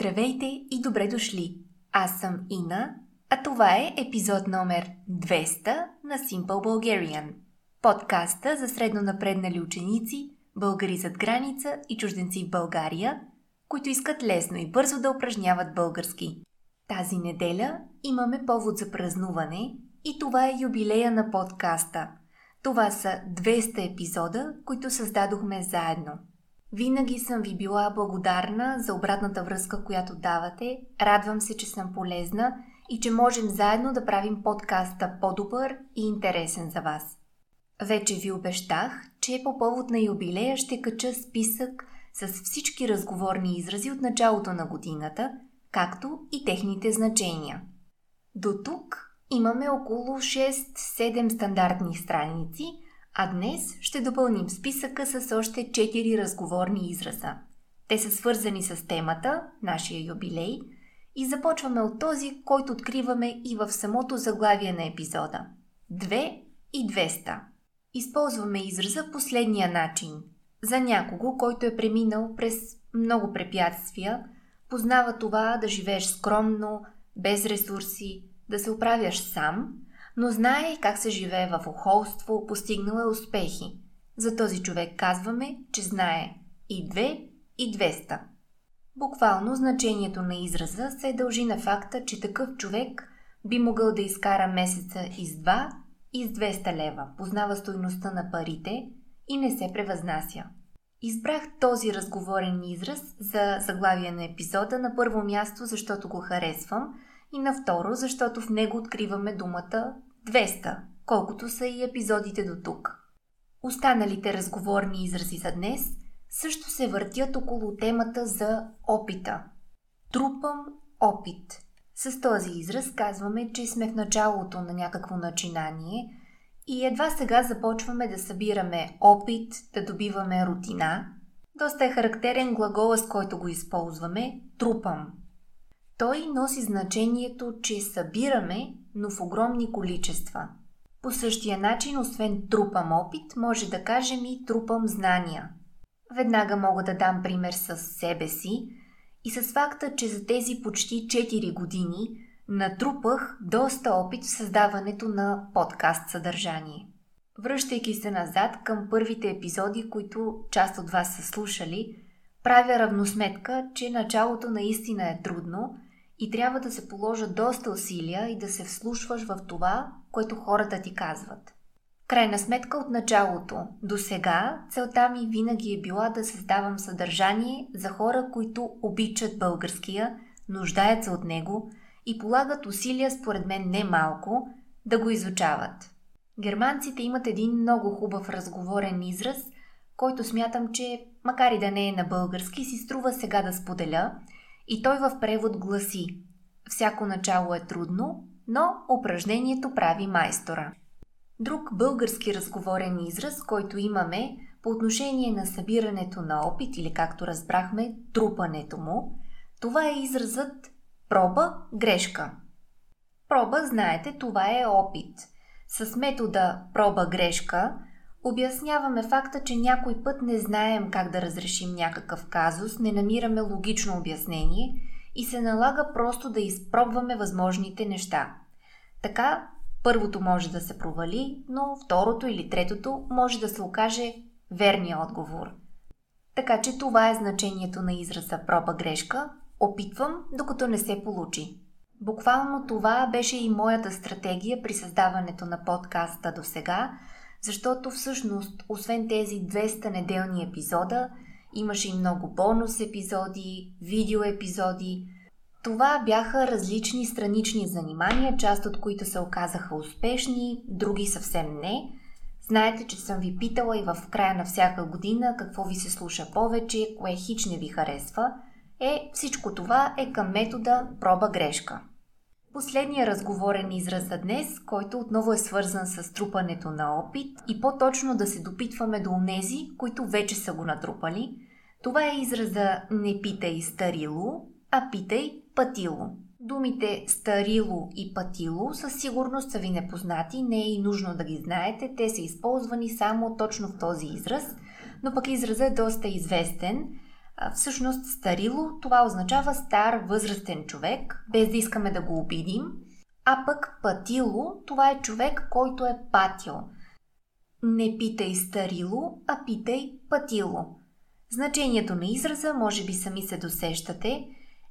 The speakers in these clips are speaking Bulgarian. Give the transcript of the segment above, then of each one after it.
Здравейте и добре дошли! Аз съм Ина, а това е епизод номер 200 на Simple Bulgarian, подкаста за средно напреднали ученици, българи зад граница и чужденци в България, които искат лесно и бързо да упражняват български. Тази неделя имаме повод за празнуване и това е юбилея на подкаста. Това са 200 епизода, които създадохме заедно – винаги съм ви била благодарна за обратната връзка, която давате. Радвам се, че съм полезна и че можем заедно да правим подкаста по-добър и интересен за вас. Вече ви обещах, че по повод на юбилея ще кача списък с всички разговорни изрази от началото на годината, както и техните значения. До тук имаме около 6-7 стандартни страници – а днес ще допълним списъка с още 4 разговорни израза. Те са свързани с темата, нашия юбилей, и започваме от този, който откриваме и в самото заглавие на епизода. 2 и 200. Използваме израза последния начин. За някого, който е преминал през много препятствия, познава това да живееш скромно, без ресурси, да се оправяш сам – но знае как се живее в охолство, постигнала е успехи. За този човек казваме, че знае и две, и 200. Буквално значението на израза се дължи на факта, че такъв човек би могъл да изкара месеца из 2 и с 200 лева, познава стойността на парите и не се превъзнася. Избрах този разговорен израз за заглавие на епизода на първо място, защото го харесвам – и на второ, защото в него откриваме думата 200, колкото са и епизодите до тук. Останалите разговорни изрази за днес също се въртят около темата за опита. Трупам опит. С този израз казваме, че сме в началото на някакво начинание и едва сега започваме да събираме опит, да добиваме рутина. Доста е характерен глагола, с който го използваме – трупам – той носи значението, че събираме, но в огромни количества. По същия начин, освен трупам опит, може да кажем и трупам знания. Веднага мога да дам пример с себе си и с факта, че за тези почти 4 години натрупах доста опит в създаването на подкаст съдържание. Връщайки се назад към първите епизоди, които част от вас са слушали, правя равносметка, че началото наистина е трудно – и трябва да се положат доста усилия и да се вслушваш в това, което хората ти казват. Крайна сметка от началото до сега целта ми винаги е била да създавам съдържание за хора, които обичат българския, нуждаят се от него и полагат усилия, според мен не малко, да го изучават. Германците имат един много хубав разговорен израз, който смятам, че макар и да не е на български, си струва сега да споделя – и той в превод гласи Всяко начало е трудно, но упражнението прави майстора. Друг български разговорен израз, който имаме по отношение на събирането на опит или както разбрахме, трупането му, това е изразът проба грешка. Проба, знаете, това е опит. С метода проба грешка Обясняваме факта, че някой път не знаем как да разрешим някакъв казус, не намираме логично обяснение и се налага просто да изпробваме възможните неща. Така, първото може да се провали, но второто или третото може да се окаже верния отговор. Така че това е значението на израза проба грешка. Опитвам, докато не се получи. Буквално това беше и моята стратегия при създаването на подкаста до сега – защото всъщност, освен тези 200 неделни епизода, имаше и много бонус епизоди, видео епизоди. Това бяха различни странични занимания, част от които се оказаха успешни, други съвсем не. Знаете, че съм ви питала и в края на всяка година какво ви се слуша повече, кое хич не ви харесва. Е, всичко това е към метода проба-грешка. Последният разговорен израз за днес, който отново е свързан с трупането на опит и по-точно да се допитваме до онези, които вече са го натрупали. Това е израза не питай старило, а питай пътило. Думите старило и пътило със сигурност са ви непознати, не е и нужно да ги знаете, те са използвани само точно в този израз, но пък изразът е доста известен – Всъщност старило това означава стар възрастен човек, без да искаме да го обидим, а пък патило това е човек, който е патил. Не питай старило, а питай патило. Значението на израза, може би сами се досещате,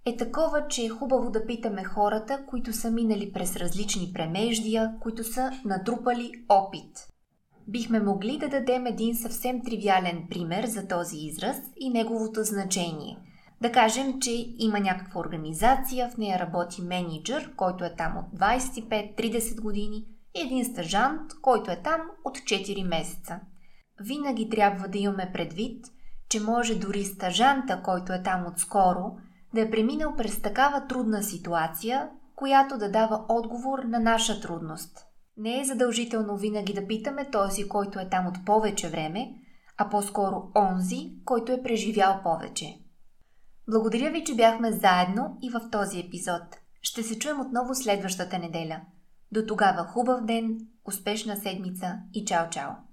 е такова, че е хубаво да питаме хората, които са минали през различни премеждия, които са натрупали опит. Бихме могли да дадем един съвсем тривиален пример за този израз и неговото значение. Да кажем, че има някаква организация, в нея работи менеджер, който е там от 25-30 години и един стъжант, който е там от 4 месеца. Винаги трябва да имаме предвид, че може дори стъжанта, който е там отскоро, да е преминал през такава трудна ситуация, която да дава отговор на наша трудност. Не е задължително винаги да питаме този, който е там от повече време, а по-скоро онзи, който е преживял повече. Благодаря ви, че бяхме заедно и в този епизод. Ще се чуем отново следващата неделя. До тогава хубав ден, успешна седмица и чао-чао!